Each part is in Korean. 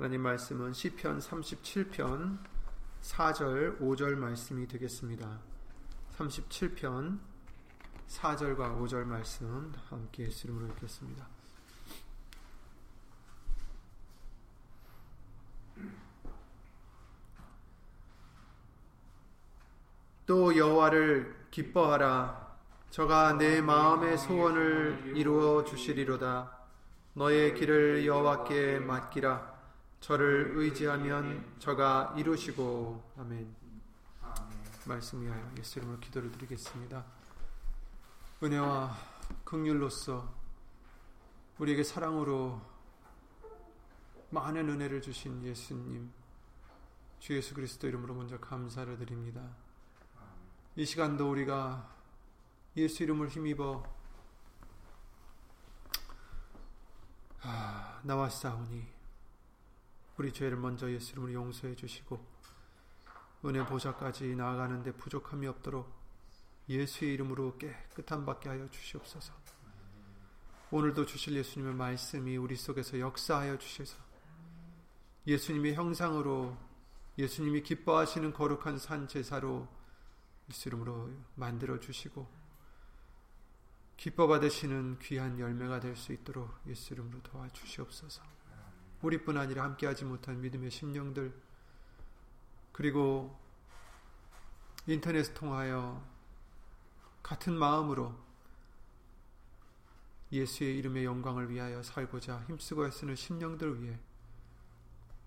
하나님 말씀은 시편 37편 4절 5절 말씀이 되겠습니다. 37편 4절과 5절 말씀 함께 예수 이름으로 읽겠습니다. 또 여호와를 기뻐하라 저가 내 마음의 소원을 이루어 주시리로다 너의 길을 여호와께 맡기라 저를 의지하면 저가 이루시고 아멘. 말씀 위하여 예수 이름으로 기도를 드리겠습니다. 은혜와 긍휼로서 우리에게 사랑으로 많은 은혜를 주신 예수님 주 예수 그리스도 이름으로 먼저 감사를 드립니다. 이 시간도 우리가 예수 이름을 힘입어 아, 나왔사오니 우리 죄를 먼저 예수 이름으로 용서해 주시고 은혜 보좌까지 나아가는데 부족함이 없도록 예수의 이름으로 깨끗한 받게 하여 주시옵소서. 오늘도 주실 예수님의 말씀이 우리 속에서 역사하여 주셔서 예수님의 형상으로 예수님이 기뻐하시는 거룩한 산 제사로 예수 이름으로 만들어 주시고 기뻐 받으시는 귀한 열매가 될 수 있도록 예수 이름으로 도와 주시옵소서. 우리뿐 아니라 함께하지 못한 믿음의 심령들 그리고 인터넷 통하여 같은 마음으로 예수의 이름의 영광을 위하여 살고자 힘쓰고 애쓰는 심령들 위해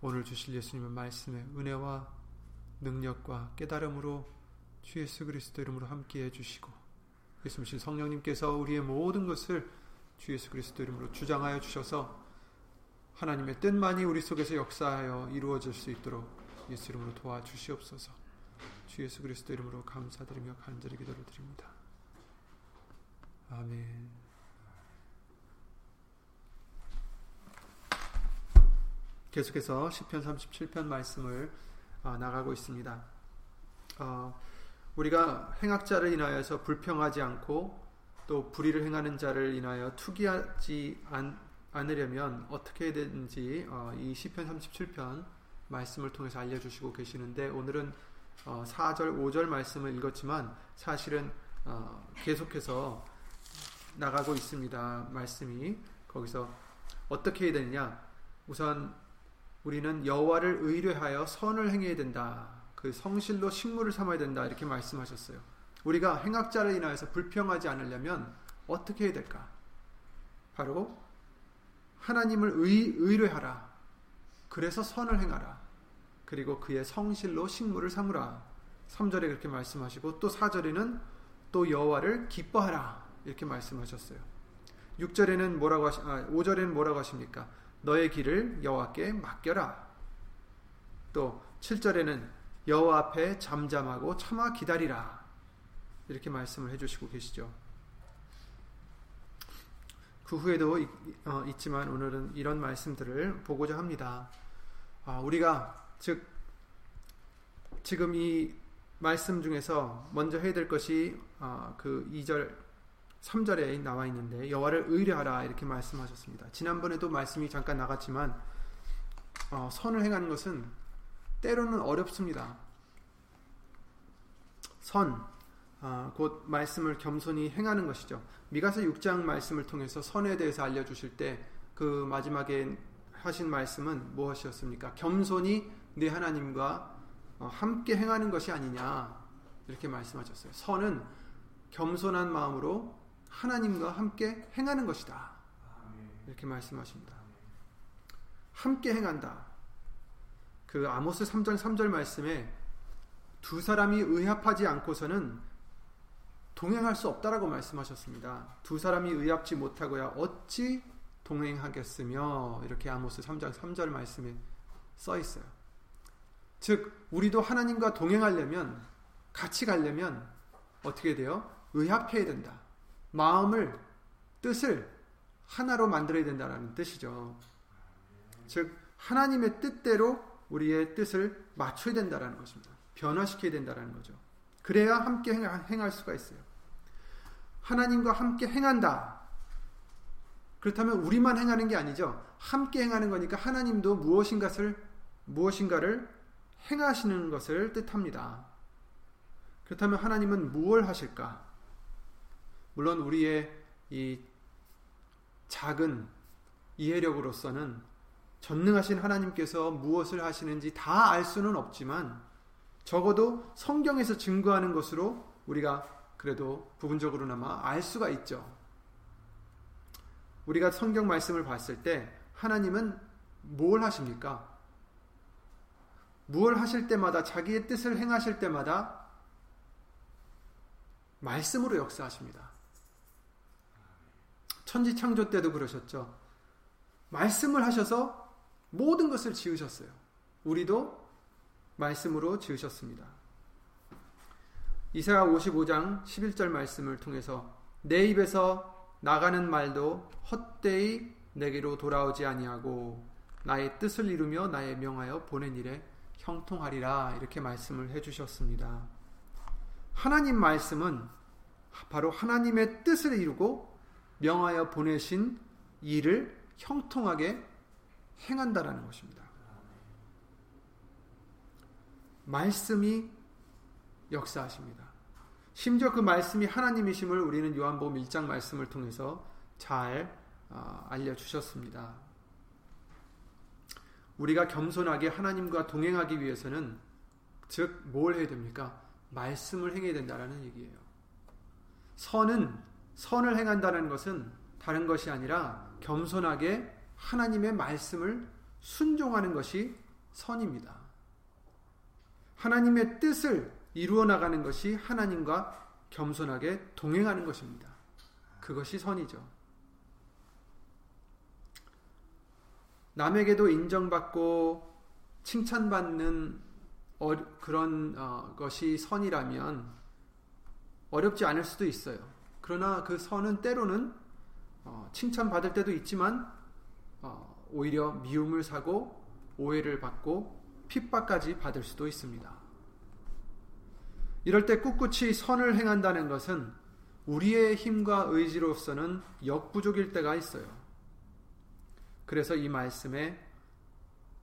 오늘 주실 예수님의 말씀에 은혜와 능력과 깨달음으로 주 예수 그리스도 이름으로 함께해 주시고 예수님 성령님께서 우리의 모든 것을 주 예수 그리스도 이름으로 주장하여 주셔서 하나님의 뜻만이 우리 속에서 역사하여 이루어질 수 있도록 예수 이름으로 도와주시옵소서. 주 예수 그리스도 이름으로 감사드리며 간절히 기도를 드립니다. 아멘. 계속해서 시편 37편 말씀을 아, 나가고 있습니다. 어, 우리가 행악자를 인하여서 불평하지 않고 또 불의를 행하는 자를 인하여 투기하지 않, 않으려면 어떻게 해야 되는지 어, 이 시편 37편 말씀을 통해서 알려주시고 계시는데 오늘은 어, 4절 5절 말씀을 읽었지만 사실은 어, 계속해서 나가고 있습니다. 말씀이 거기서 어떻게 해야 되느냐 우선 우리는 여호와를 의뢰하여 선을 행해야 된다. 그 성실로 식물을 삼아야 된다. 이렇게 말씀하셨어요. 우리가 행악자를 인하여서 불평하지 않으려면 어떻게 해야 될까? 바로 하나님을 의, 의뢰하라. 그래서 선을 행하라. 그리고 그의 성실로 식물을 삼으라. 3절에 그렇게 말씀하시고 또 4절에는 또 여호와를 기뻐하라. 이렇게 말씀하셨어요. 6절에는 뭐라고 하시 아, 5절에는 뭐라고 하십니까? 너의 길을 여호와께 맡겨라. 또 7절에는 여호와 앞에 잠잠하고 참아 기다리라. 이렇게 말씀을 해 주시고 계시죠. 그 후에도 있, 어, 지만 오늘은 이런 말씀들을 보고자 합니다. 아, 우리가 즉 지금 이 말씀 중에서 먼저 해야 될 것이 어, 그 2절 3절에 나와 있는데 여호와를 의뢰하라 이렇게 말씀하셨습니다. 지난번에도 말씀이 잠깐 나갔지만 어, 선을 행하는 것은 때로는 어렵습니다. 선, 어, 곧 말씀을 겸손히 행하는 것이죠. 미가서 6장 말씀을 통해서 선에 대해서 알려주실 때 그 마지막에 하신 말씀은 무엇이었습니까? 겸손히 내 하나님과 어, 함께 행하는 것이 아니냐 이렇게 말씀하셨어요. 선은 겸손한 마음으로 하나님과 함께 행하는 것이다. 이렇게 말씀하십니다. 함께 행한다. 그 아모스 3장 3절 말씀에 두 사람이 의합하지 않고서는 동행할 수 없다라고 말씀하셨습니다. 두 사람이 의합지 못하고야 어찌 동행하겠으며 이렇게 아모스 3장 3절 말씀에 써 있어요. 즉 우리도 하나님과 동행하려면 같이 가려면 어떻게 돼요? 의합해야 된다. 마음을 뜻을 하나로 만들어야 된다는 뜻이죠. 즉 하나님의 뜻대로 우리의 뜻을 맞춰야 된다는 것입니다. 변화시켜야 된다는 거죠. 그래야 함께 행할 수가 있어요. 하나님과 함께 행한다. 그렇다면 우리만 행하는 게 아니죠. 함께 행하는 거니까 하나님도 무엇인가를 무엇인가를 행하시는 것을 뜻합니다. 그렇다면 하나님은 무엇을 하실까? 물론 우리의 이 작은 이해력으로서는 전능하신 하나님께서 무엇을 하시는지 다 알 수는 없지만 적어도 성경에서 증거하는 것으로 우리가 그래도 부분적으로나마 알 수가 있죠. 우리가 성경 말씀을 봤을 때 하나님은 뭘 하십니까? 무엇 하실 때마다 자기의 뜻을 행하실 때마다 말씀으로 역사하십니다. 천지 창조 때도 그러셨죠. 말씀을 하셔서 모든 것을 지으셨어요. 우리도 말씀으로 지으셨습니다. 이사야 55장 11절 말씀을 통해서 내 입에서 나가는 말도 헛되이 내게로 돌아오지 아니하고 나의 뜻을 이루며 나의 명하여 보낸 일에 형통하리라 이렇게 말씀을 해 주셨습니다. 하나님 말씀은 바로 하나님의 뜻을 이루고 명하여 보내신 일을 형통하게 행한다라는 것입니다. 말씀이 역사하십니다. 심지어 그 말씀이 하나님이심을 우리는 요한복음 1장 말씀을 통해서 잘 어, 알려주셨습니다. 우리가 겸손하게 하나님과 동행하기 위해서는 즉 뭘 해야 됩니까? 말씀을 행해야 된다라는 얘기예요. 선은 선을 행한다는 것은 다른 것이 아니라 겸손하게 하나님의 말씀을 순종하는 것이 선입니다. 하나님의 뜻을 이루어 나가는 것이 하나님과 겸손하게 동행하는 것입니다. 그것이 선이죠. 남에게도 인정받고 칭찬받는 어, 그런 어, 것이 선이라면 어렵지 않을 수도 있어요. 그러나 그 선은 때로는 어, 칭찬받을 때도 있지만 어, 오히려 미움을 사고 오해를 받고 핍박까지 받을 수도 있습니다. 이럴 때 꿋꿋이 선을 행한다는 것은 우리의 힘과 의지로서는 역부족일 때가 있어요. 그래서 이 말씀에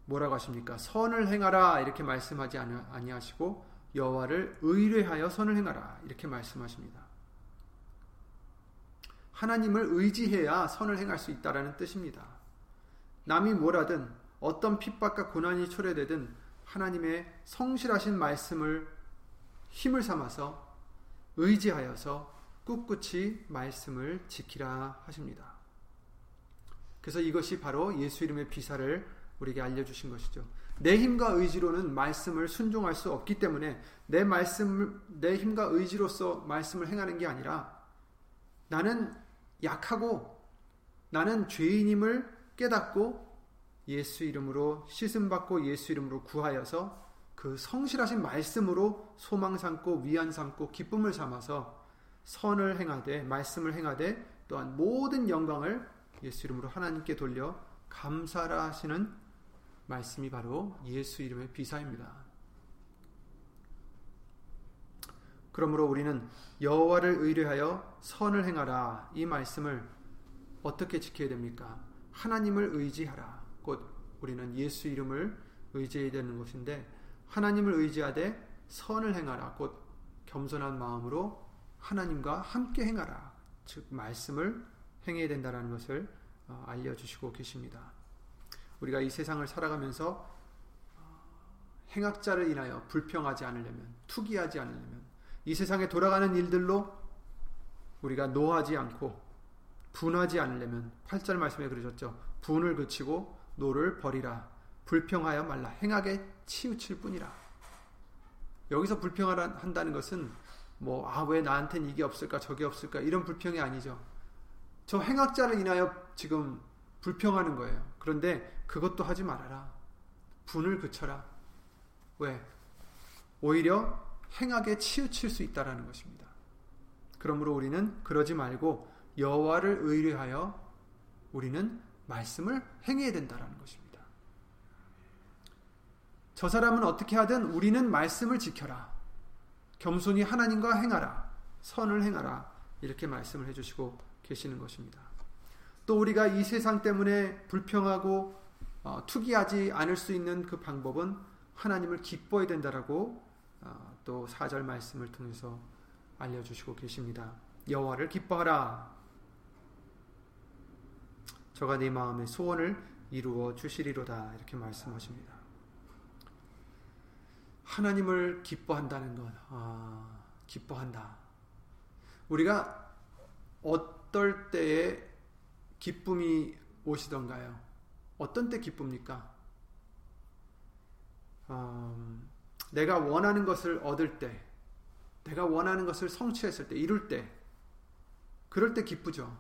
뭐라고 하십니까? 선을 행하라 이렇게 말씀하지 아니하시고 여호와를 의뢰하여 선을 행하라 이렇게 말씀하십니다. 하나님을 의지해야 선을 행할 수 있다라는 뜻입니다. 남이 뭐라든 어떤 핍박과 고난이 초래되든 하나님의 성실하신 말씀을 힘을 삼아서 의지하여서 꿋꿋이 말씀을 지키라 하십니다. 그래서 이것이 바로 예수 이름의 비사를 우리에게 알려주신 것이죠. 내 힘과 의지로는 말씀을 순종할 수 없기 때문에 내 말씀, 내 힘과 의지로서 말씀을 행하는 게 아니라 나는 약하고 나는 죄인임을 깨닫고 예수 이름으로 씻음 받고 예수 이름으로 구하여서 그 성실하신 말씀으로 소망 삼고 위안 삼고 기쁨을 삼아서 선을 행하되 말씀을 행하되 또한 모든 영광을 예수 이름으로 하나님께 돌려 감사라 하시는 말씀이 바로 예수 이름의 비사입니다. 그러므로 우리는 여호와를 의뢰하여 선을 행하라 이 말씀을 어떻게 지켜야 됩니까? 하나님을 의지하라. 곧 우리는 예수 이름을 의지해야 되는 것인데 하나님을 의지하되 선을 행하라. 곧 겸손한 마음으로 하나님과 함께 행하라. 즉 말씀을 행해야 된다는 것을 어, 알려주시고 계십니다. 우리가 이 세상을 살아가면서 어, 행악자를 인하여 불평하지 않으려면 투기하지 않으려면 이 세상에 돌아가는 일들로 우리가 노하지 않고 분하지 않으려면 8절 말씀에 그러셨죠. 분을 그치고 노를 버리라. 불평하여 말라. 행하게 치우칠 뿐이라. 여기서 불평한다는 것은 뭐, 아, 왜 나한텐 이게 없을까, 저게 없을까, 이런 불평이 아니죠. 저 행악자를 인하여 지금 불평하는 거예요. 그런데 그것도 하지 말아라. 분을 그쳐라. 왜? 오히려 행하게 치우칠 수 있다라는 것입니다. 그러므로 우리는 그러지 말고 여호와를 의뢰하여 우리는 말씀을 행해야 된다라는 것입니다. 저 사람은 어떻게 하든 우리는 말씀을 지켜라. 겸손히 하나님과 행하라. 선을 행하라. 이렇게 말씀을 해주시고 계시는 것입니다. 또 우리가 이 세상 때문에 불평하고 어, 투기하지 않을 수 있는 그 방법은 하나님을 기뻐해야 된다라고 어, 또 4절 말씀을 통해서 알려주시고 계십니다. 여호와를 기뻐하라. 저가 네 마음의 소원을 이루어 주시리로다 이렇게 말씀하십니다. 하나님을 기뻐한다는 것, 아, 기뻐한다. 우리가 어떨 때에 기쁨이 오시던가요? 어떤 때 기쁩니까? 음, 내가 원하는 것을 얻을 때, 내가 원하는 것을 성취했을 때, 이룰 때, 그럴 때 기쁘죠.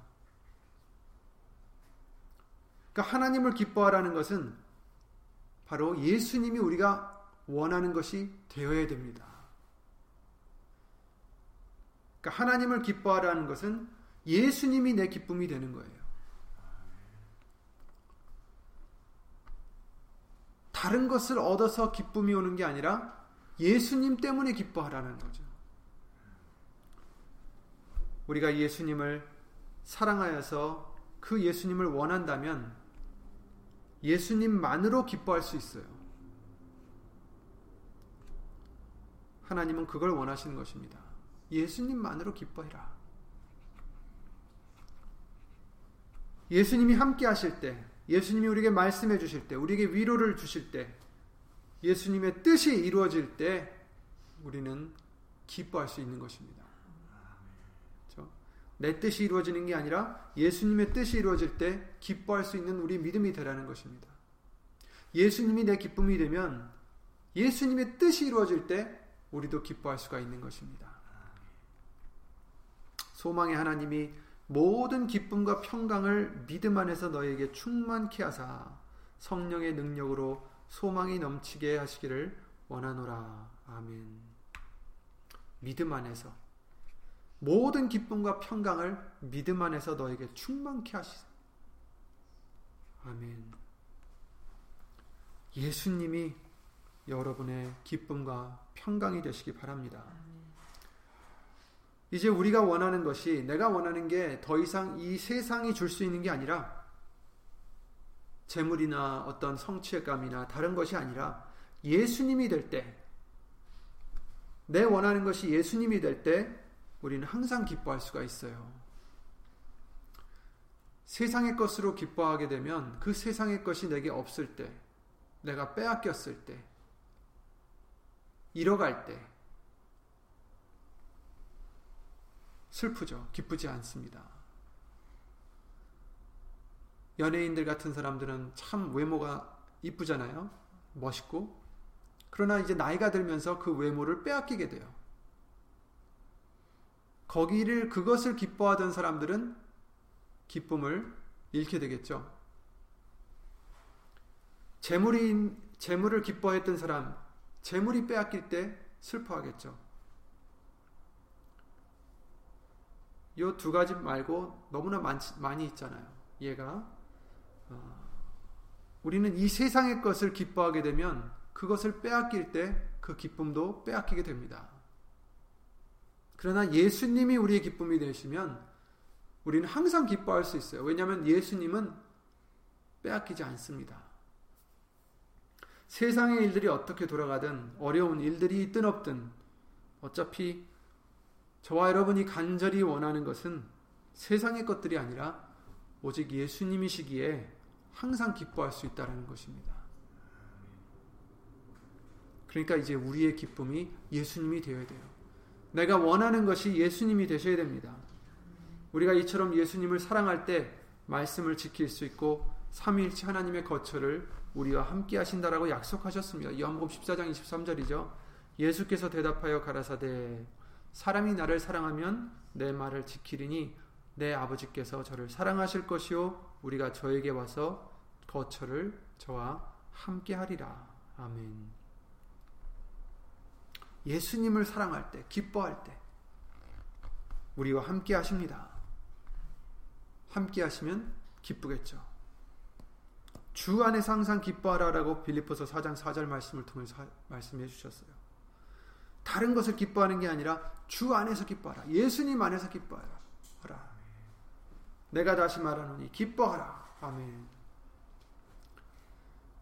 그러니까 하나님을 기뻐하라는 것은 바로 예수님이 우리가 원하는 것이 되어야 됩니다. 그러니까 하나님을 기뻐하라는 것은 예수님이 내 기쁨이 되는 거예요. 다른 것을 얻어서 기쁨이 오는 게 아니라 예수님 때문에 기뻐하라는 거죠. 우리가 예수님을 사랑하여서 그 예수님을 원한다면 예수님만으로 기뻐할 수 있어요. 하나님은 그걸 원하시는 것입니다. 예수님만으로 기뻐해라. 예수님이 함께 하실 때, 예수님이 우리에게 말씀해 주실 때, 우리에게 위로를 주실 때, 예수님의 뜻이 이루어질 때, 우리는 기뻐할 수 있는 것입니다. 그렇죠? 내 뜻이 이루어지는 게 아니라 예수님의 뜻이 이루어질 때 기뻐할 수 있는 우리 믿음이 되라는 것입니다. 예수님이 내 기쁨이 되면 예수님의 뜻이 이루어질 때 우리도 기뻐할 수가 있는 것입니다. 소망의 하나님이 모든 기쁨과 평강을 믿음 안에서 너에게 충만케 하사 성령의 능력으로 소망이 넘치게 하시기를 원하노라. 아멘. 믿음 안에서 모든 기쁨과 평강을 믿음 안에서 너에게 충만케 하시사. 아멘. 예수님이 여러분의 기쁨과 평강이 되시기 바랍니다. 이제 우리가 원하는 것이 내가 원하는 게 더 이상 이 세상이 줄 수 있는 게 아니라 재물이나 어떤 성취감이나 다른 것이 아니라 예수님이 될 때, 내 원하는 것이 예수님이 될 때 우리는 항상 기뻐할 수가 있어요. 세상의 것으로 기뻐하게 되면 그 세상의 것이 내게 없을 때, 내가 빼앗겼을 때, 잃어갈 때, 슬프죠. 기쁘지 않습니다. 연예인들 같은 사람들은 참 외모가 이쁘잖아요. 멋있고. 그러나 이제 나이가 들면서 그 외모를 빼앗기게 돼요. 거기를 그것을 기뻐하던 사람들은 기쁨을 잃게 되겠죠. 재물이 재물을 기뻐했던 사람, 재물이 빼앗길 때 슬퍼하겠죠. 이 두 가지 말고 너무나 많지, 많이 있잖아요. 얘가 어, 우리는 이 세상의 것을 기뻐하게 되면 그것을 빼앗길 때 그 기쁨도 빼앗기게 됩니다. 그러나 예수님이 우리의 기쁨이 되시면 우리는 항상 기뻐할 수 있어요. 왜냐하면 예수님은 빼앗기지 않습니다. 세상의 일들이 어떻게 돌아가든 어려운 일들이 있든 없든 어차피 저와 여러분이 간절히 원하는 것은 세상의 것들이 아니라 오직 예수님이시기에 항상 기뻐할 수 있다는 것입니다. 그러니까 이제 우리의 기쁨이 예수님이 되어야 돼요. 내가 원하는 것이 예수님이 되셔야 됩니다. 우리가 이처럼 예수님을 사랑할 때 말씀을 지킬 수 있고 삼위일체 하나님의 거처를 우리와 함께 하신다라고 약속하셨습니다. 요한복음 14장 23절이죠. 예수께서 대답하여 가라사대 사람이 나를 사랑하면 내 말을 지키리니 내 아버지께서 저를 사랑하실 것이요 우리가 저에게 와서 거처를 저와 함께 하리라. 아멘. 예수님을 사랑할 때, 기뻐할 때 우리와 함께 하십니다. 함께 하시면 기쁘겠죠. 주 안에서 항상 기뻐하라라고 빌립보서 4장 4절 말씀을 통해서 말씀해 주셨어요. 다른 것을 기뻐하는 게 아니라 주 안에서 기뻐하라. 예수님 안에서 기뻐하라. 내가 다시 말하노니 기뻐하라. 아멘.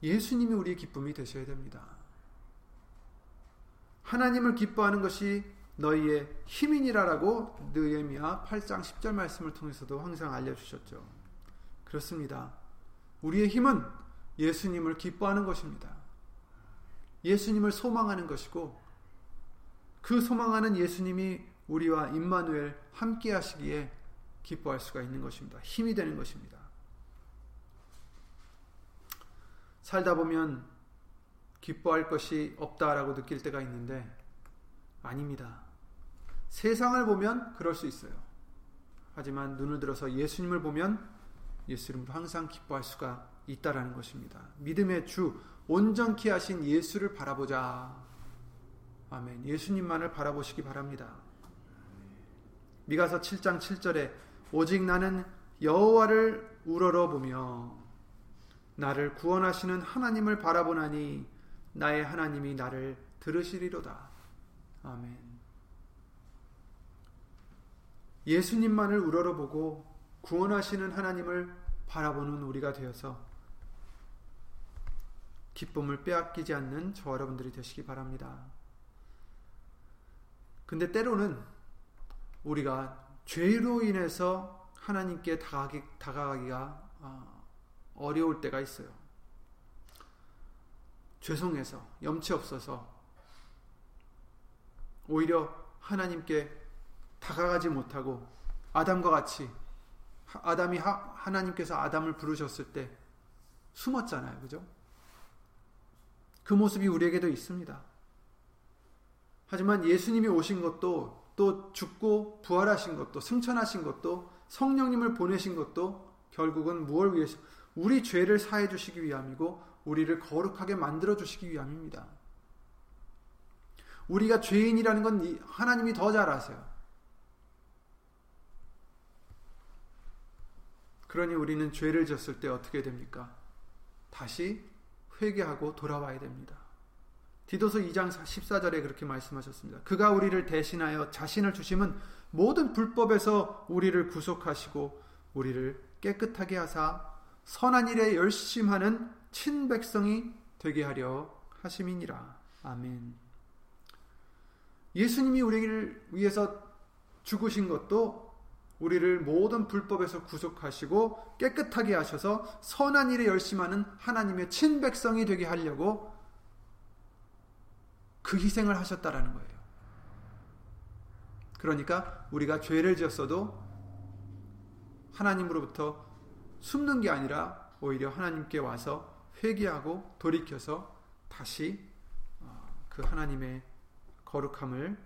예수님이 우리의 기쁨이 되셔야 됩니다. 하나님을 기뻐하는 것이 너희의 힘이니라라고 느헤미야 8장 10절 말씀을 통해서도 항상 알려 주셨죠. 그렇습니다. 우리의 힘은 예수님을 기뻐하는 것입니다. 예수님을 소망하는 것이고 그 소망하는 예수님이 우리와 임마누엘 함께 하시기에 기뻐할 수가 있는 것입니다. 힘이 되는 것입니다. 살다 보면 기뻐할 것이 없다라고 느낄 때가 있는데 아닙니다. 세상을 보면 그럴 수 있어요. 하지만 눈을 들어서 예수님을 보면 예수님도 항상 기뻐할 수가 있다라는 것입니다. 믿음의 주 온전케 하신 예수를 바라보자. 아멘. 예수님만을 바라보시기 바랍니다. 미가서 7장 7절에 오직 나는 여호와를 우러러 보며 나를 구원하시는 하나님을 바라보나니 나의 하나님이 나를 들으시리로다. 아멘. 예수님만을 우러러보고 구원하시는 하나님을 바라보는 우리가 되어서 기쁨을 빼앗기지 않는 저와 여러분들이 되시기 바랍니다. 근데 때로는 우리가 죄로 인해서 하나님께 다가가기, 다가가기가 어, 어려울 때가 있어요. 죄송해서, 염치 없어서, 오히려 하나님께 다가가지 못하고, 아담과 같이, 아담이 하, 하나님께서 아담을 부르셨을 때 숨었잖아요. 그죠? 그 모습이 우리에게도 있습니다. 하지만 예수님이 오신 것도 또 죽고 부활하신 것도 승천하신 것도 성령님을 보내신 것도 결국은 무엇을 위해서 우리 죄를 사해 주시기 위함이고 우리를 거룩하게 만들어 주시기 위함입니다. 우리가 죄인이라는 건 하나님이 더 잘 아세요. 그러니 우리는 죄를 졌을 때 어떻게 됩니까? 다시 회개하고 돌아와야 됩니다. 디도서 2장 14절에 그렇게 말씀하셨습니다. 그가 우리를 대신하여 자신을 주심은 모든 불법에서 우리를 구속하시고 우리를 깨끗하게 하사 선한 일에 열심하는 친백성이 되게 하려 하심이니라. 아멘. 예수님이 우리를 위해서 죽으신 것도 우리를 모든 불법에서 구속하시고 깨끗하게 하셔서 선한 일에 열심하는 하나님의 친백성이 되게 하려고 그 희생을 하셨다라는 거예요. 그러니까 우리가 죄를 지었어도 하나님으로부터 숨는 게 아니라 오히려 하나님께 와서 회개하고 돌이켜서 다시 어, 그 하나님의 거룩함을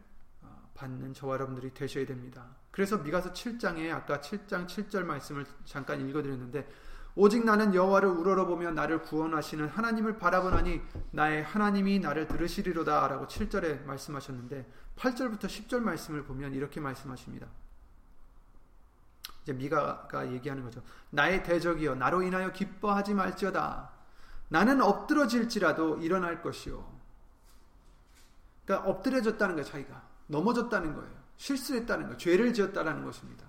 어, 받는 저와 여러분들이 되셔야 됩니다. 그래서 미가서 7장에 아까 7장 7절 말씀을 잠깐 읽어드렸는데 오직 나는 여호와를 우러러보며 나를 구원하시는 하나님을 바라보나니 나의 하나님이 나를 들으시리로다라고 7절에 말씀하셨는데 8절부터 10절 말씀을 보면 이렇게 말씀하십니다. 이제 미가가 얘기하는 거죠. 나의 대적이여 나로 인하여 기뻐하지 말지어다. 나는 엎드러질지라도 일어날 것이요. 그러니까 엎드려졌다는 거예요, 자기가. 넘어졌다는 거예요. 실수했다는 거예요. 죄를 지었다는 것입니다.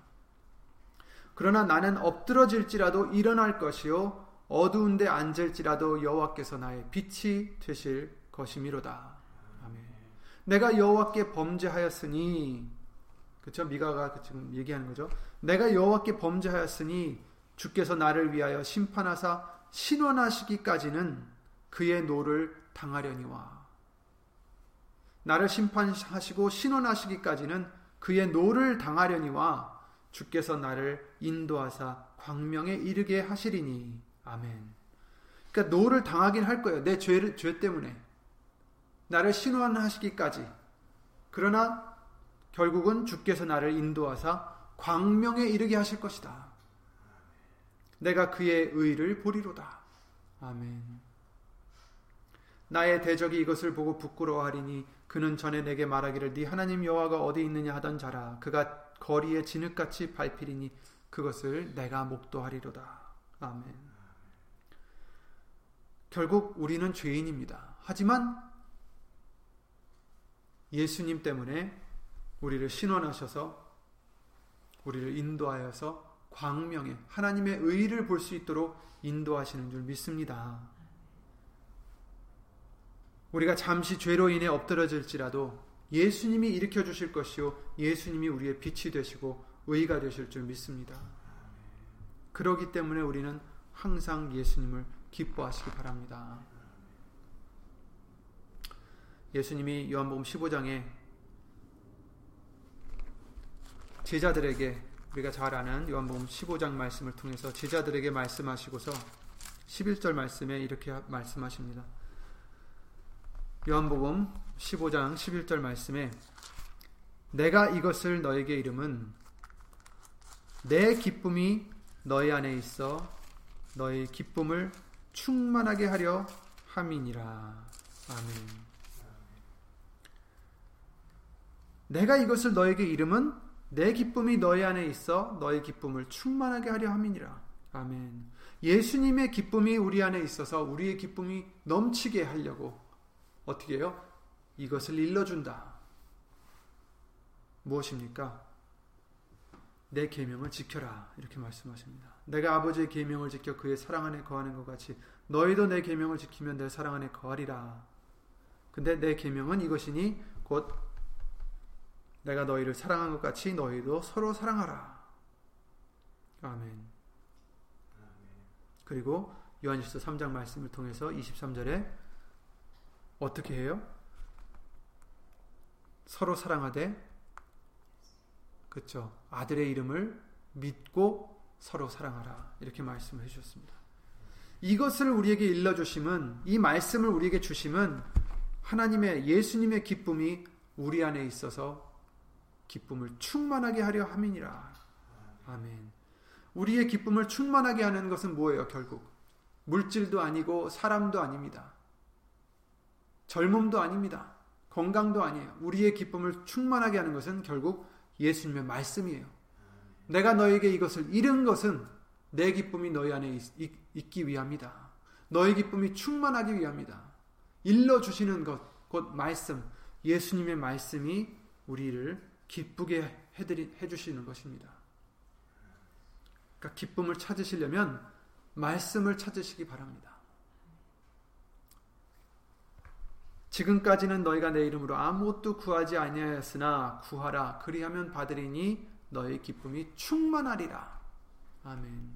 그러나 나는 엎드러질지라도 일어날 것이요 어두운데 앉을지라도 여호와께서 나의 빛이 되실 것이미로다. 아멘. 내가 여호와께 범죄하였으니 그렇죠? 미가가 지금 얘기하는 거죠. 내가 여호와께 범죄하였으니 주께서 나를 위하여 심판하사 신원하시기까지는 그의 노를 당하려니와 나를 심판하시고 신원하시기까지는 그의 노를 당하려니와 주께서 나를 인도하사 광명에 이르게 하시리니 아멘. 그러니까 노를 당하긴 할 거예요. 내 죄를 죄 때문에 나를 신원하시기까지. 그러나 결국은 주께서 나를 인도하사 광명에 이르게 하실 것이다. 내가 그의 의를 보리로다. 아멘. 나의 대적이 이것을 보고 부끄러워하리니 그는 전에 내게 말하기를 네 하나님 여호와가 어디 있느냐 하던 자라 그가 거리에 진흙같이 밟히리니 그것을 내가 목도하리로다. 아멘. 결국 우리는 죄인입니다. 하지만 예수님 때문에 우리를 신원하셔서 우리를 인도하여서 광명에 하나님의 의를 볼 수 있도록 인도하시는 줄 믿습니다. 우리가 잠시 죄로 인해 엎드러질지라도 예수님이 일으켜 주실 것이요 예수님이 우리의 빛이 되시고 의가 되실 줄 믿습니다. 그러기 때문에 우리는 항상 예수님을 기뻐하시기 바랍니다. 예수님이 요한복음 15장에 제자들에게 우리가 잘 아는 요한복음 15장 말씀을 통해서 제자들에게 말씀하시고서 11절 말씀에 이렇게 말씀하십니다. 요한복음 15장 11절 말씀에 내가 이것을 너에게 이름은 내 기쁨이 너희 안에 있어 너희 기쁨을 충만하게 하려 함이니라. 아멘. 내가 이것을 너에게 이름은 내 기쁨이 너희 안에 있어 너희 기쁨을 충만하게 하려 함이니라. 아멘. 예수님의 기쁨이 우리 안에 있어서 우리의 기쁨이 넘치게 하려고 어떻게 해요? 이것을 일러준다. 무엇입니까? 내 계명을 지켜라 이렇게 말씀하십니다. 내가 아버지의 계명을 지켜 그의 사랑 안에 거하는 것 같이 너희도 내 계명을 지키면 내 사랑 안에 거하리라. 근데 내 계명은 이것이니 곧 내가 너희를 사랑한 것 같이 너희도 서로 사랑하라. 아멘. 그리고 요한일서 3장 말씀을 통해서 23절에 어떻게 해요? 서로 사랑하되 그렇죠. 아들의 이름을 믿고 서로 사랑하라. 이렇게 말씀을 해 주셨습니다. 이것을 우리에게 일러 주심은 이 말씀을 우리에게 주심은 하나님의 예수님의 기쁨이 우리 안에 있어서 기쁨을 충만하게 하려 함이니라. 아멘. 우리의 기쁨을 충만하게 하는 것은 뭐예요, 결국? 물질도 아니고 사람도 아닙니다. 젊음도 아닙니다. 건강도 아니에요. 우리의 기쁨을 충만하게 하는 것은 결국 예수님의 말씀이에요. 내가 너에게 이것을 잃은 것은 내 기쁨이 너희 안에 있, 기 위함이다. 너의 기쁨이 충만하기 위함이다. 일러 주시는 것, 곧 말씀, 예수님의 말씀이 우리를 기쁘게 해드리, 해주시는 것입니다. 그러니까 기쁨을 찾으시려면 말씀을 찾으시기 바랍니다. 지금까지는 너희가 내 이름으로 아무것도 구하지 아니하였으나 구하라 그리하면 받으리니 너희 기쁨이 충만하리라. 아멘.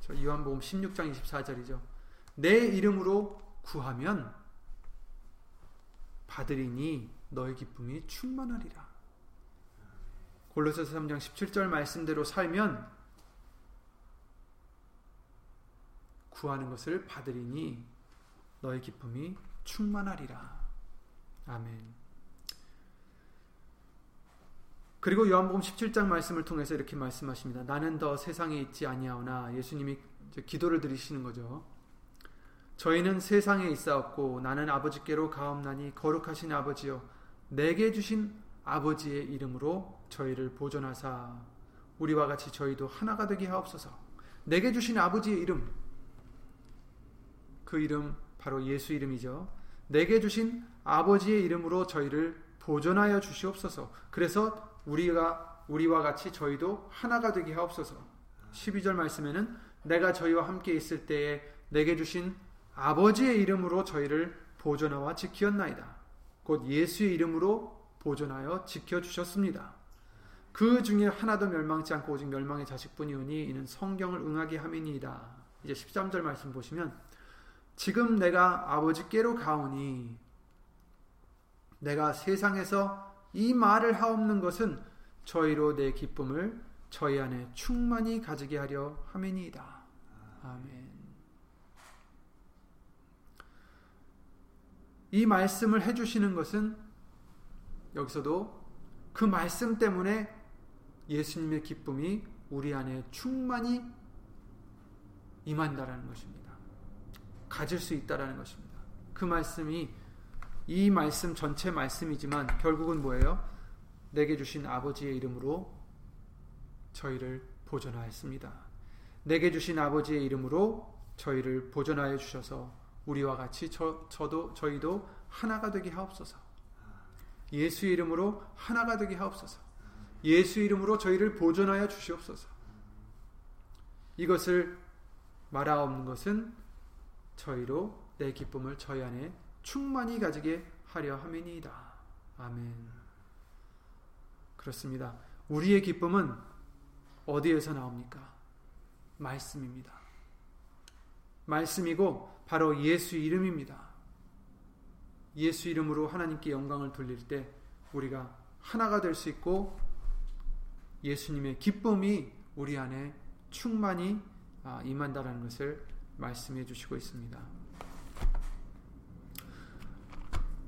저 요한복음 16장 24절이죠. 내 이름으로 구하면 받으리니 너희 기쁨이 충만하리라. 골로새서 3장 17절 말씀대로 살면 구하는 것을 받으리니 너희 기쁨이 충만하리라. 아멘. 그리고 요한복음 17장 말씀을 통해서 이렇게 말씀하십니다. 나는 더 세상에 있지 아니하오나 예수님이 기도를 드리시는 거죠. 저희는 세상에 있사옵고 나는 아버지께로 가옵나니 거룩하신 아버지여 내게 주신 아버지의 이름으로 저희를 보존하사 우리와 같이 저희도 하나가 되게 하옵소서. 내게 주신 아버지의 이름 그 이름 바로 예수 이름이죠. 내게 주신 아버지의 이름으로 저희를 보존하여 주시옵소서. 그래서 우리가 우리와 같이 저희도 하나가 되게 하옵소서. 12절 말씀에는 내가 저희와 함께 있을 때에 내게 주신 아버지의 이름으로 저희를 보존하와 지키었나이다. 곧 예수의 이름으로 보존하여 지켜 주셨습니다. 그 중에 하나도 멸망치 않고 오직 멸망의 자식뿐이오니 이는 성경을 응하게 함이니이다. 이제 13절 말씀 보시면 지금 내가 아버지께로 가오니 내가 세상에서 이 말을 하옵는 것은 저희로 내 기쁨을 저희 안에 충만히 가지게 하려 함이니이다. 아멘. 이 말씀을 해주시는 것은 여기서도 그 말씀 때문에 예수님의 기쁨이 우리 안에 충만히 임한다라는 것입니다. 가질 수 있다라는 것입니다. 그 말씀이 이 말씀 전체 말씀이지만 결국은 뭐예요? 내게 주신 아버지의 이름으로 저희를 보존하였습니다. 내게 주신 아버지의 이름으로 저희를 보존하여 주셔서 우리와 같이 저, 저도 저희도 하나가 되게 하옵소서. 예수 이름으로 하나가 되게 하옵소서. 예수 이름으로 저희를 보존하여 주시옵소서. 이것을 말하옵는 것은 저희로 내 기쁨을 저희 안에 충만히 가지게 하려 함이니이다. 아멘. 그렇습니다. 우리의 기쁨은 어디에서 나옵니까? 말씀입니다. 말씀이고 바로 예수 이름입니다. 예수 이름으로 하나님께 영광을 돌릴 때 우리가 하나가 될 수 있고 예수님의 기쁨이 우리 안에 충만히 아, 임한다라는 것을 말씀해 주시고 있습니다.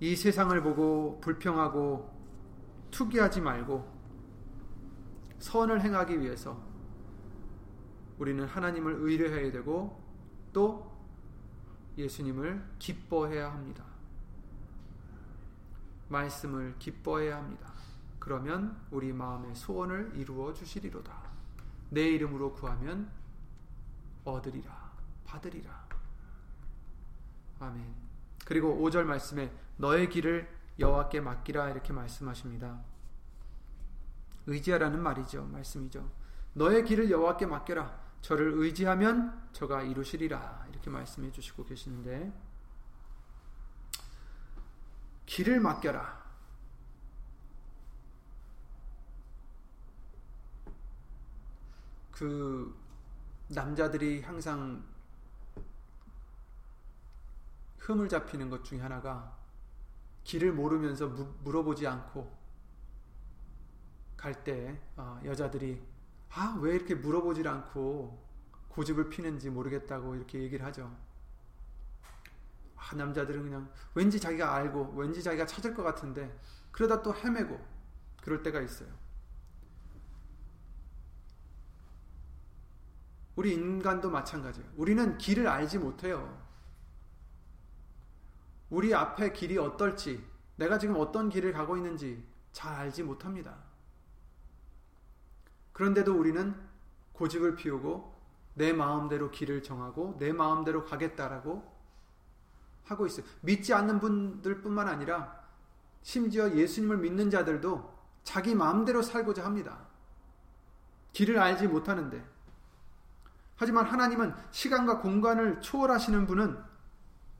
이 세상을 보고 불평하고 투기하지 말고 선을 행하기 위해서 우리는 하나님을 의뢰해야 되고 또 예수님을 기뻐해야 합니다. 말씀을 기뻐해야 합니다. 그러면 우리 마음의 소원을 이루어 주시리로다. 내 이름으로 구하면 얻으리라, 받으리라. 아멘. 그리고 5절 말씀에 너의 길을 여호와께 맡기라 이렇게 말씀하십니다. 의지하라는 말이죠. 말씀이죠. 너의 길을 여호와께 맡겨라. 저를 의지하면 저가 이루시리라. 이렇게 말씀해 주시고 계시는데 길을 맡겨라. 그 남자들이 항상 흠을 잡히는 것 중에 하나가 길을 모르면서 무, 물어보지 않고 갈때 어, 여자들이 아 왜 이렇게 물어보질 않고 고집을 피는지 모르겠다고 이렇게 얘기를 하죠. 아, 남자들은 그냥 왠지 자기가 알고 왠지 자기가 찾을 것 같은데 그러다 또 헤매고 그럴 때가 있어요. 우리 인간도 마찬가지예요. 우리는 길을 알지 못해요. 우리 앞에 길이 어떨지, 내가 지금 어떤 길을 가고 있는지 잘 알지 못합니다. 그런데도 우리는 고집을 피우고 내 마음대로 길을 정하고 내 마음대로 가겠다라고 하고 있어요. 믿지 않는 분들뿐만 아니라 심지어 예수님을 믿는 자들도 자기 마음대로 살고자 합니다. 길을 알지 못하는데. 하지만 하나님은 시간과 공간을 초월하시는 분은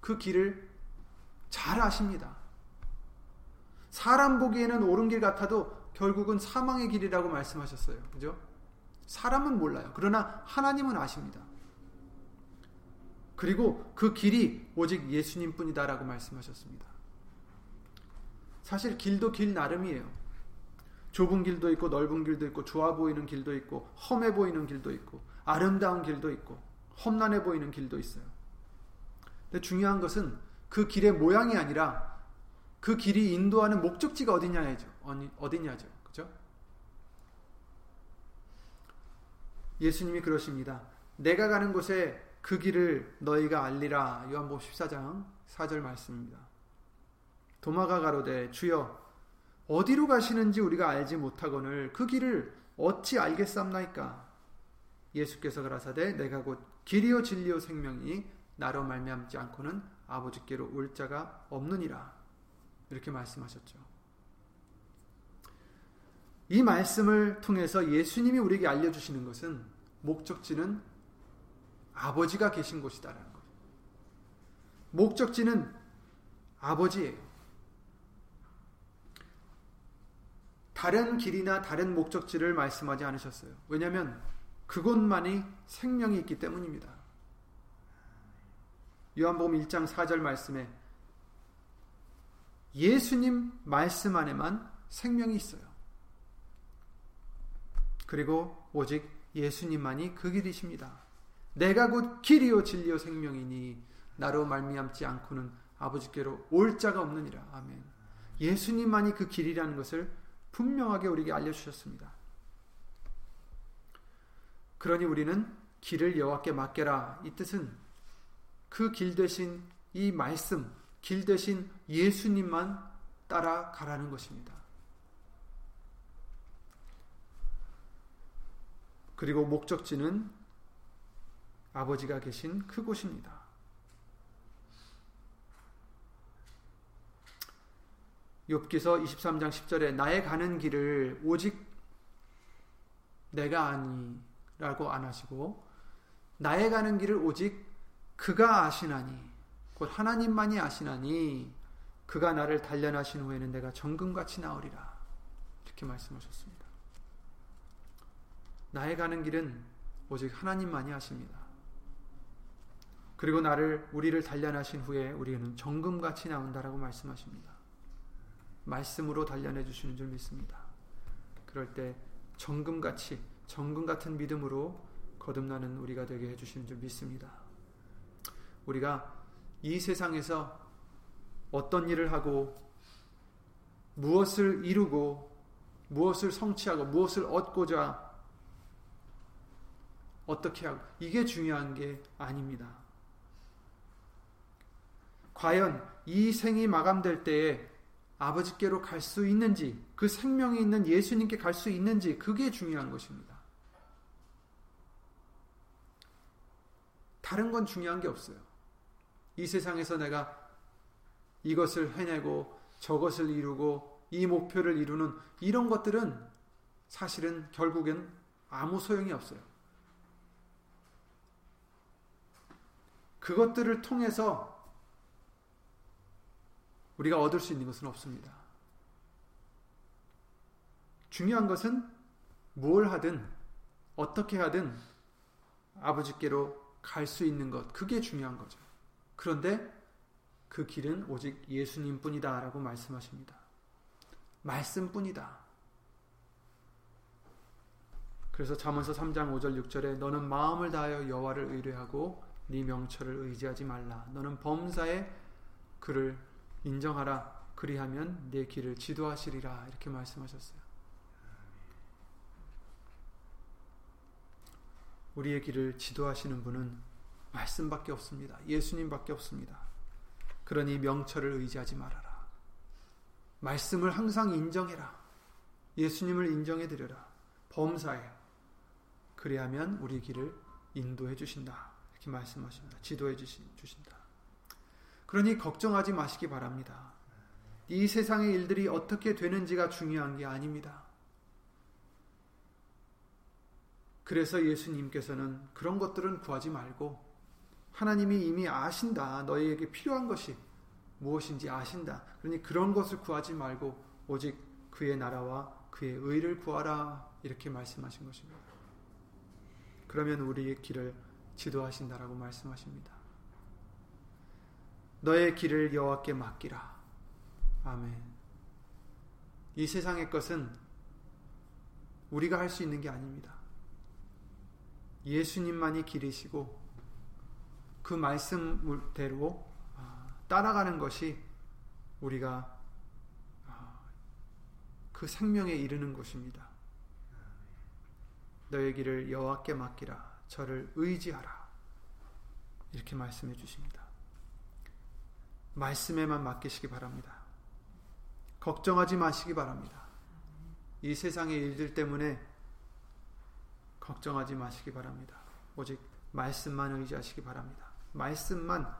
그 길을 잘 아십니다. 사람 보기에는 옳은 길 같아도 결국은 사망의 길이라고 말씀하셨어요. 그죠? 사람은 몰라요. 그러나 하나님은 아십니다. 그리고 그 길이 오직 예수님 뿐이다라고 말씀하셨습니다. 사실 길도 길 나름이에요. 좁은 길도 있고 넓은 길도 있고 좋아 보이는 길도 있고 험해 보이는 길도 있고 아름다운 길도 있고 험난해 보이는 길도 있어요. 근데 중요한 것은 그 길의 모양이 아니라 그 길이 인도하는 목적지가 어디냐죠. 어디냐죠. 그죠? 예수님이 그러십니다. 내가 가는 곳에 그 길을 너희가 알리라. 요한복음 14장 4절 말씀입니다. 도마가 가로되 주여 어디로 가시는지 우리가 알지 못하거늘 그 길을 어찌 알겠사옵나이까 예수께서 그라사대 내가 곧 길이요 진리요 생명이 나로 말미암지 않고는 아버지께로 올 자가 없느니라 이렇게 말씀하셨죠. 이 말씀을 통해서 예수님이 우리에게 알려주시는 것은 목적지는 아버지가 계신 곳이다라는 거죠. 목적지는 아버지예요. 다른 길이나 다른 목적지를 말씀하지 않으셨어요. 왜냐하면 그곳만이 생명이 있기 때문입니다. 요한복음 1장 4절 말씀에 예수님 말씀 안에만 생명이 있어요. 그리고 오직 예수님만이 그 길이십니다. 내가 곧 길이요 진리요 생명이니 나로 말미암지 않고는 아버지께로 올 자가 없느니라. 아멘. 예수님만이 그 길이라는 것을 분명하게 우리에게 알려주셨습니다. 그러니 우리는 길을 여호와께 맡겨라. 이 뜻은 그 길 대신 이 말씀, 길 대신 예수님만 따라가라는 것입니다. 그리고 목적지는 아버지가 계신 그곳입니다. 욥기서 23장 10절에 나의 가는 길을 오직 내가 아니라고 안 하시고 나의 가는 길을 오직 그가 아시나니 곧 하나님만이 아시나니 그가 나를 단련하신 후에는 내가 정금같이 나으리라 이렇게 말씀하셨습니다. 나의 가는 길은 오직 하나님만이 아십니다. 그리고 나를 우리를 단련하신 후에 우리는 정금같이 나온다라고 말씀하십니다. 말씀으로 단련해 주시는 줄 믿습니다. 그럴 때 정금같이 정금 같은 믿음으로 거듭나는 우리가 되게 해 주시는 줄 믿습니다. 우리가 이 세상에서 어떤 일을 하고 무엇을 이루고 무엇을 성취하고 무엇을 얻고자 어떻게 하고 이게 중요한 게 아닙니다. 과연 이 생이 마감될 때에 아버지께로 갈 수 있는지 그 생명이 있는 예수님께 갈 수 있는지 그게 중요한 것입니다. 다른 건 중요한 게 없어요. 이 세상에서 내가 이것을 해내고 저것을 이루고 이 목표를 이루는 이런 것들은 사실은 결국엔 아무 소용이 없어요. 그것들을 통해서 우리가 얻을 수 있는 것은 없습니다. 중요한 것은 뭘 하든 어떻게 하든 아버지께로 갈 수 있는 것 그게 중요한 거죠. 그런데 그 길은 오직 예수님 뿐이다 라고 말씀하십니다. 말씀 뿐이다. 그래서 잠언서 3장 5절 6절에 너는 마음을 다하여 여호와를 의뢰하고 네 명철을 의지하지 말라. 너는 범사에 그를 인정하라. 그리하면 내 길을 지도하시리라. 이렇게 말씀하셨어요. 우리의 길을 지도하시는 분은 말씀밖에 없습니다. 예수님밖에 없습니다. 그러니 명철을 의지하지 말아라. 말씀을 항상 인정해라. 예수님을 인정해 드려라. 범사에. 그리하면 우리 길을 인도해 주신다. 이렇게 말씀하십니다. 지도해 주신다. 그러니 걱정하지 마시기 바랍니다. 이 세상의 일들이 어떻게 되는지가 중요한 게 아닙니다. 그래서 예수님께서는 그런 것들은 구하지 말고 하나님이 이미 아신다. 너희에게 필요한 것이 무엇인지 아신다. 그러니 그런 것을 구하지 말고 오직 그의 나라와 그의 의를 구하라. 이렇게 말씀하신 것입니다. 그러면 우리의 길을 지도하신다라고 말씀하십니다. 너의 길을 여호와께 맡기라. 아멘. 이 세상의 것은 우리가 할 수 있는 게 아닙니다. 예수님만이 길이시고 그 말씀대로 아, 따라가는 것이 우리가 아, 그 생명에 이르는 것입니다. 너의 길을 여호와께 맡기라. 저를 의지하라. 이렇게 말씀해 주십니다. 말씀에만 맡기시기 바랍니다. 걱정하지 마시기 바랍니다. 이 세상의 일들 때문에 걱정하지 마시기 바랍니다. 오직 말씀만 의지하시기 바랍니다. 말씀만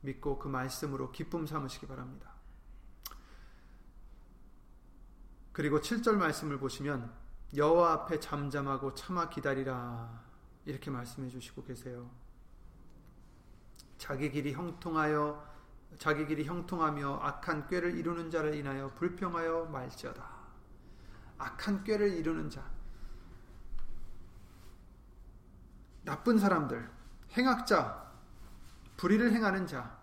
믿고 그 말씀으로 기쁨 삼으시기 바랍니다. 그리고 7절 말씀을 보시면 여호와 앞에 잠잠하고 참아 기다리라 이렇게 말씀해 주시고 계세요. 자기 길이 형통하여 자기 길이 형통하며 악한 꾀를 이루는 자를 인하여 불평하여 말지어다. 악한 꾀를 이루는 자, 나쁜 사람들, 행악자, 불의를 행하는 자.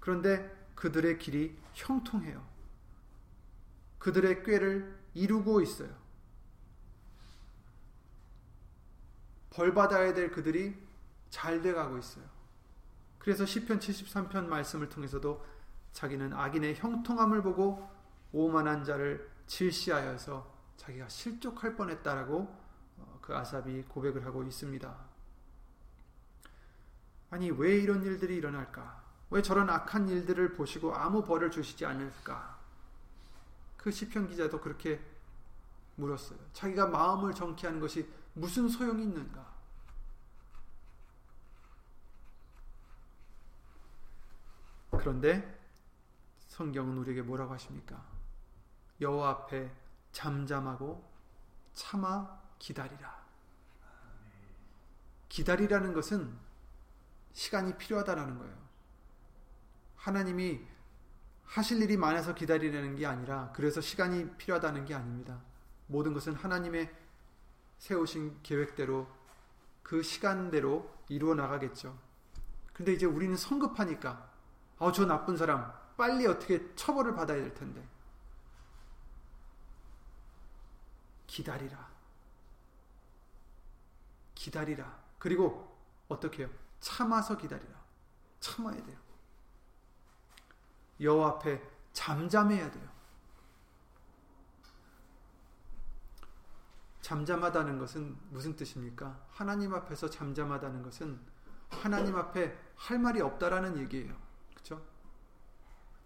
그런데 그들의 길이 형통해요. 그들의 꾀를 이루고 있어요. 벌 받아야 될 그들이 잘 돼가고 있어요. 그래서 시편 73편 말씀을 통해서도 자기는 악인의 형통함을 보고 오만한 자를 질시하여서 자기가 실족할 뻔했다라고 어, 그 아삽이 고백을 하고 있습니다. 아니 왜 이런 일들이 일어날까? 왜 저런 악한 일들을 보시고 아무 벌을 주시지 않을까? 그 시편 기자도 그렇게 물었어요. 자기가 마음을 정케 하는 것이 무슨 소용이 있는가? 그런데 성경은 우리에게 뭐라고 하십니까? 여호와 앞에 잠잠하고 참아 기다리라. 기다리라는 것은 시간이 필요하다라는 거예요. 하나님이 하실 일이 많아서 기다리려는 게 아니라 그래서 시간이 필요하다는 게 아닙니다. 모든 것은 하나님의 세우신 계획대로 그 시간대로 이루어 나가겠죠. 근데 이제 우리는 성급하니까 아, 저 나쁜 사람 빨리 어떻게 처벌을 받아야 될 텐데. 기다리라. 기다리라. 그리고 어떻게 해요? 참아서 기다리라. 참아야 돼요. 여호와 앞에 잠잠해야 돼요. 잠잠하다는 것은 무슨 뜻입니까? 하나님 앞에서 잠잠하다는 것은 하나님 앞에 할 말이 없다라는 얘기예요.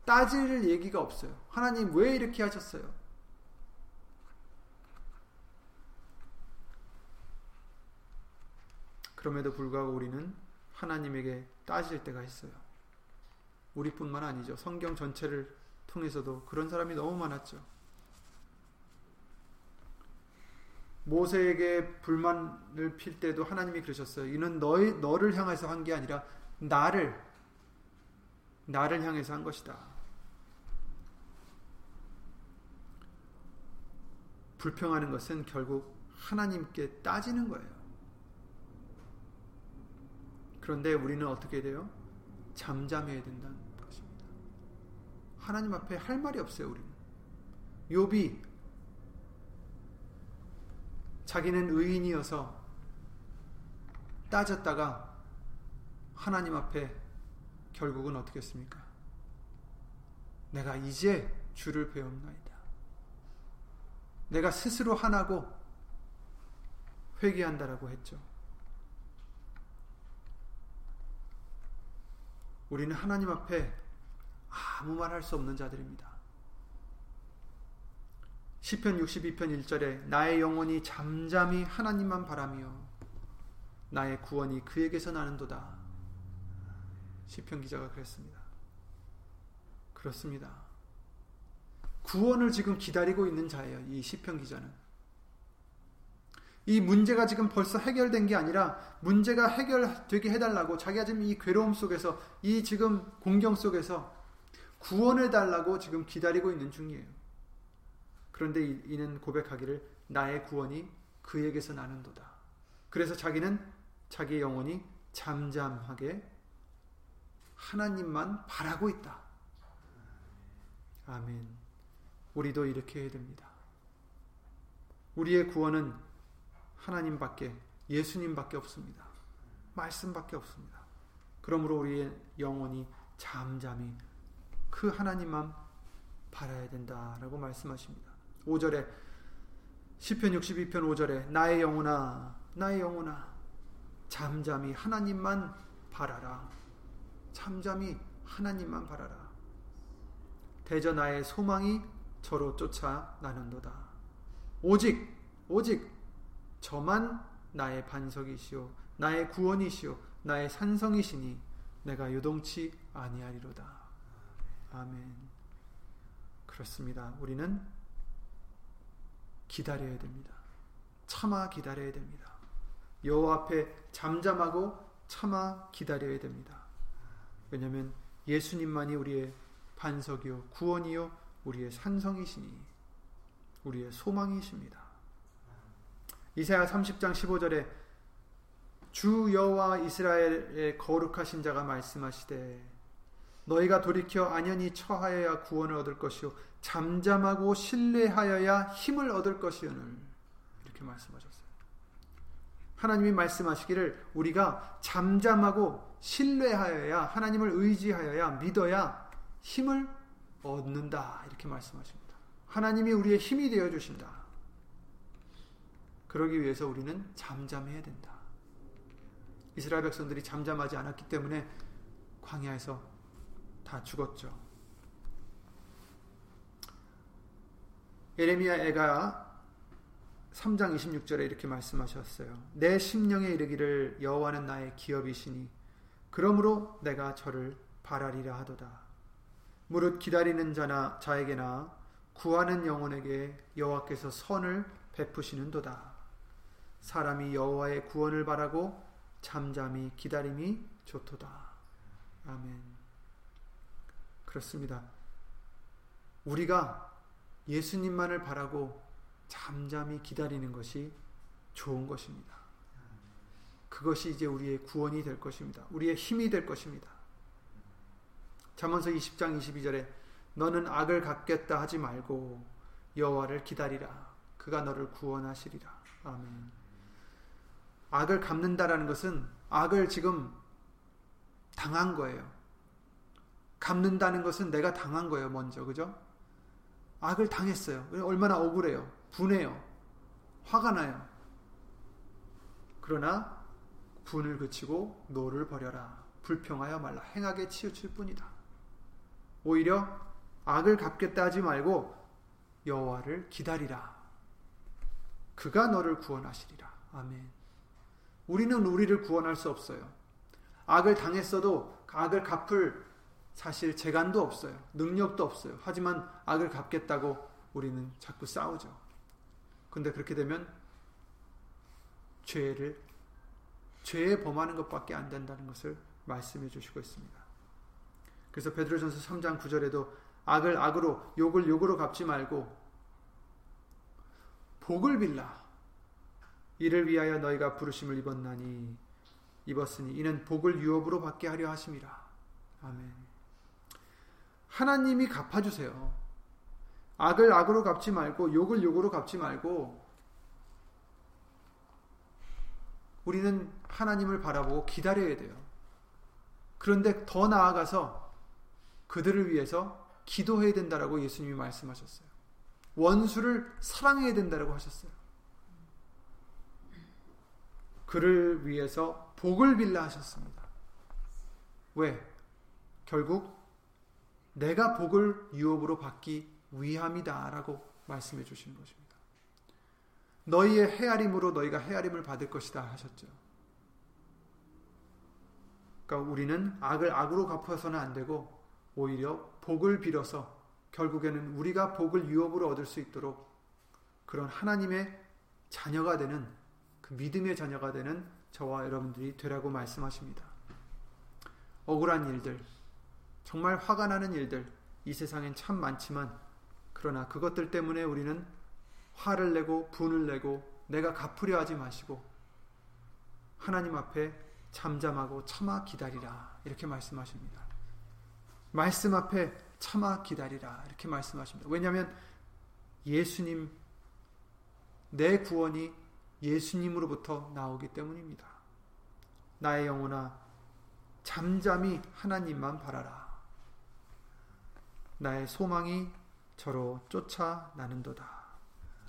따질 얘기가 없어요. 하나님 왜 이렇게 하셨어요? 그럼에도 불구하고 우리는 하나님에게 따질 때가 있어요. 우리뿐만 아니죠. 성경 전체를 통해서도 그런 사람이 너무 많았죠. 모세에게 불만을 필 때도 하나님이 그러셨어요. 이는 너희 너를 향해서 한 게 아니라 나를 나를 향해서 한 것이다. 불평하는 것은 결국 하나님께 따지는 거예요. 그런데 우리는 어떻게 돼요? 잠잠해야 된다는 것입니다. 하나님 앞에 할 말이 없어요, 우리는. 욥이 자기는 의인이어서 따졌다가 하나님 앞에 결국은 어떻게 했습니까? 내가 이제 주를 배웠나이다. 내가 스스로 하나고 회개한다라고 했죠. 우리는 하나님 앞에 아무 말 할 수 없는 자들입니다. 시편 62편 1절에 나의 영혼이 잠잠히 하나님만 바라며 나의 구원이 그에게서 나는도다. 시편 기자가 그랬습니다. 그렇습니다. 구원을 지금 기다리고 있는 자예요. 이 시편 기자는. 이 문제가 지금 벌써 해결된 게 아니라 문제가 해결되게 해달라고 자기가 지금 이 괴로움 속에서 이 지금 공경 속에서 구원을 달라고 지금 기다리고 있는 중이에요. 그런데 이는 고백하기를 나의 구원이 그에게서 나는도다. 그래서 자기는 자기의 영혼이 잠잠하게 하나님만 바라고 있다. 아멘. 우리도 이렇게 해야 됩니다. 우리의 구원은 하나님밖에 예수님밖에 없습니다. 말씀밖에 없습니다. 그러므로 우리의 영혼이 잠잠히 그 하나님만 바라야 된다라고 말씀하십니다. 5절에 시편 62편 5절에 나의 영혼아 나의 영혼아 잠잠히 하나님만 바라라. 잠잠히 하나님만 바라라. 대저 나의 소망이 저로 쫓아 나는도다. 오직 오직 저만 나의 반석이시오 나의 구원이시오 나의 산성이시니 내가 요동치 아니하리로다. 아멘. 그렇습니다. 우리는 기다려야 됩니다. 참아 기다려야 됩니다. 여호와 앞에 잠잠하고 참아 기다려야 됩니다. 왜냐하면 예수님만이 우리의 반석이요 구원이요 우리의 산성이시니 우리의 소망이십니다. 이사야 30장 15절에 주 여호와 이스라엘의 거룩하신 자가 말씀하시되 너희가 돌이켜 안연히 처하여야 구원을 얻을 것이요 잠잠하고 신뢰하여야 힘을 얻을 것이오늘 이렇게 말씀하셨어요. 하나님이 말씀하시기를 우리가 잠잠하고 신뢰하여야 하나님을 의지하여야 믿어야 힘을 얻는다 이렇게 말씀하십니다. 하나님이 우리의 힘이 되어 주신다. 그러기 위해서 우리는 잠잠해야 된다. 이스라엘 백성들이 잠잠하지 않았기 때문에 광야에서 다 죽었죠. 예레미야 애가 3장 26절에 이렇게 말씀하셨어요. 내 심령에 이르기를 여호와는 나의 기업이시니 그러므로 내가 저를 바라리라 하도다. 무릇 기다리는 자나 자에게나 구하는 영혼에게 여호와께서 선을 베푸시는도다. 사람이 여호와의 구원을 바라고 잠잠히 기다림이 좋도다. 아멘. 그렇습니다. 우리가 예수님만을 바라고 잠잠히 기다리는 것이 좋은 것입니다. 그것이 이제 우리의 구원이 될 것입니다. 우리의 힘이 될 것입니다. 잠언서 20장 22절에 너는 악을 갚겠다 하지 말고 여호와를 기다리라. 그가 너를 구원하시리라. 아멘. 악을 갚는다라는 것은 악을 지금 당한 거예요. 갚는다는 것은 내가 당한 거예요, 먼저. 그죠? 악을 당했어요. 얼마나 억울해요. 분해요. 화가 나요. 그러나 분을 그치고 노를 버려라. 불평하여 말라. 행악에 치우칠 뿐이다. 오히려 악을 갚겠다 하지 말고 여호와를 기다리라. 그가 너를 구원하시리라. 아멘. 우리는 우리를 구원할 수 없어요. 악을 당했어도 악을 갚을 사실 재간도 없어요. 능력도 없어요. 하지만 악을 갚겠다고 우리는 자꾸 싸우죠. 근데 그렇게 되면 죄를 죄에 범하는 것밖에 안 된다는 것을 말씀해 주시고 있습니다. 그래서 베드로전서 3장 9절에도 악을 악으로 욕을 욕으로 갚지 말고 복을 빌라 이를 위하여 너희가 부르심을 입었나니 입었으니 이는 복을 유업으로 받게 하려 하심이라. 아멘. 하나님이 갚아 주세요. 악을 악으로 갚지 말고 욕을 욕으로 갚지 말고 우리는 하나님을 바라보고 기다려야 돼요. 그런데 더 나아가서 그들을 위해서 기도해야 된다라고 예수님이 말씀하셨어요. 원수를 사랑해야 된다라고 하셨어요. 그를 위해서 복을 빌라 하셨습니다. 왜? 결국 내가 복을 유업으로 받기 위함이다라고 말씀해 주시는 것입니다. 너희의 헤아림으로 너희가 헤아림을 받을 것이다 하셨죠. 그러니까 우리는 악을 악으로 갚아서는 안 되고 오히려 복을 빌어서 결국에는 우리가 복을 유업으로 얻을 수 있도록 그런 하나님의 자녀가 되는 그 믿음의 자녀가 되는 저와 여러분들이 되라고 말씀하십니다. 억울한 일들, 정말 화가 나는 일들 이 세상엔 참 많지만 그러나 그것들 때문에 우리는 화를 내고 분을 내고 내가 갚으려 하지 마시고 하나님 앞에 잠잠하고 참아 기다리라 이렇게 말씀하십니다. 말씀 앞에 참아 기다리라 이렇게 말씀하십니다. 왜냐하면 예수님 내 구원이 예수님으로부터 나오기 때문입니다. 나의 영혼아 잠잠히 하나님만 바라라. 나의 소망이 저로 쫓아나는도다.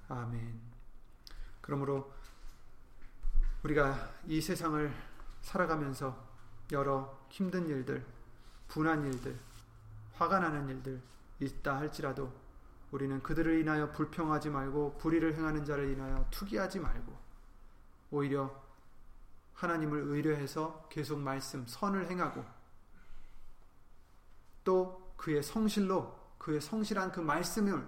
아멘. 그러므로 우리가 이 세상을 살아가면서 여러 힘든 일들, 분한 일들, 화가 나는 일들 있다 할지라도 우리는 그들을 인하여 불평하지 말고 불의를 행하는 자를 인하여 투기하지 말고 오히려 하나님을 의뢰해서 계속 말씀, 선을 행하고 또 그의 성실로 그의 성실한 그 말씀을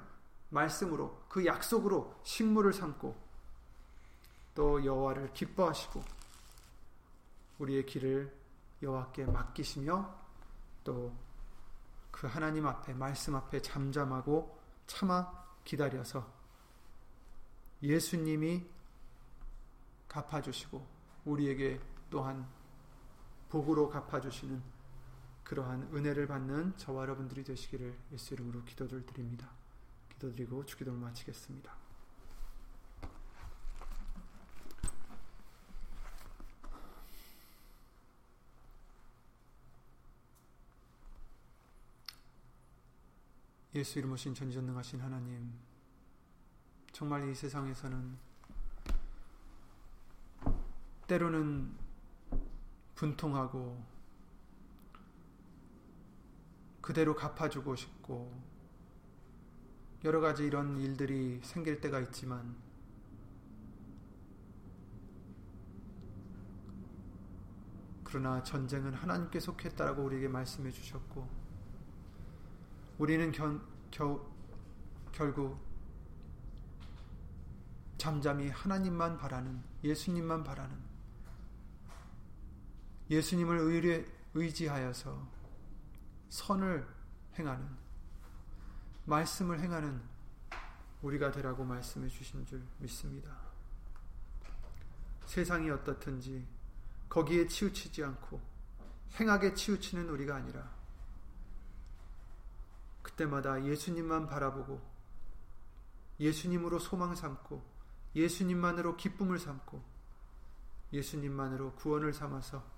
말씀으로 그 약속으로 식물을 삼고 또 여호와를 기뻐하시고 우리의 길을 여호와께 맡기시며 또 그 하나님 앞에 말씀 앞에 잠잠하고 참아 기다려서 예수님이 갚아주시고 우리에게 또한 복으로 갚아주시는 그러한 은혜를 받는 저와 여러분들이 되시기를 예수 이름으로 기도를 드립니다. 기도드리고 주기도를 마치겠습니다. 예수 이름 오신 전지전능하신 하나님 정말 이 세상에서는 때로는 분통하고 그대로 갚아주고 싶고 여러 가지 이런 일들이 생길 때가 있지만 그러나 전쟁은 하나님께 속했다라고 우리에게 말씀해 주셨고 우리는 견, 겨, 결국 잠잠히 하나님만 바라는 예수님만 바라는 예수님을 의뢰, 의지하여서 선을 행하는 말씀을 행하는 우리가 되라고 말씀해 주신 줄 믿습니다. 세상이 어떻든지 거기에 치우치지 않고 행하게 치우치는 우리가 아니라 그때마다 예수님만 바라보고 예수님으로 소망 삼고 예수님만으로 기쁨을 삼고 예수님만으로 구원을 삼아서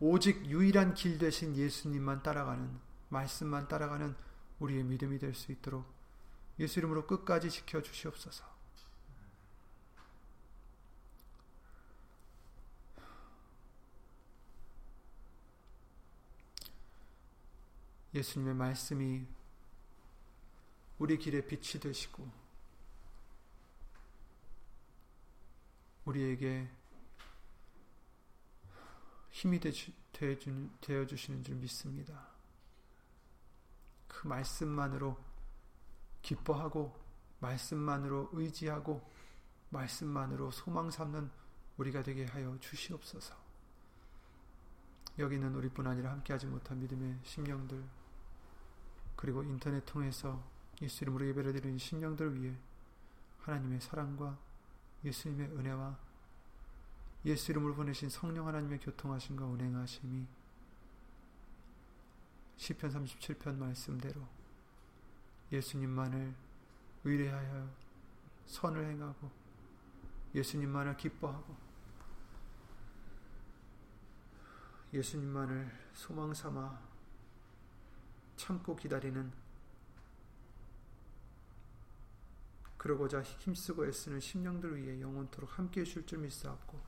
오직 유일한 길 되신 예수님만 따라가는 말씀만 따라가는 우리의 믿음이 될 수 있도록 예수 이름으로 끝까지 지켜 주시옵소서. 예수님의 말씀이 우리 길에 빛이 되시고 우리에게 힘이 되어 주시는 줄 믿습니다. 그 말씀만으로 기뻐하고 말씀만으로 의지하고 말씀만으로 소망 삼는 우리가 되게 하여 주시옵소서. 여기는 우리뿐 아니라 함께하지 못한 믿음의 심령들 그리고 인터넷 통해서 예수 이름으로 예배를 드리는 심령들 위해 하나님의 사랑과 예수님의 은혜와 예수 이름으로 보내신 성령 하나님의 교통하심과 운행하심이 시편 37편 말씀대로 예수님만을 의뢰하여 선을 행하고 예수님만을 기뻐하고 예수님만을 소망 삼아 참고 기다리는 그러고자 힘쓰고 애쓰는 심령들 위해 영원토록 함께 해줄 줄 믿사옵고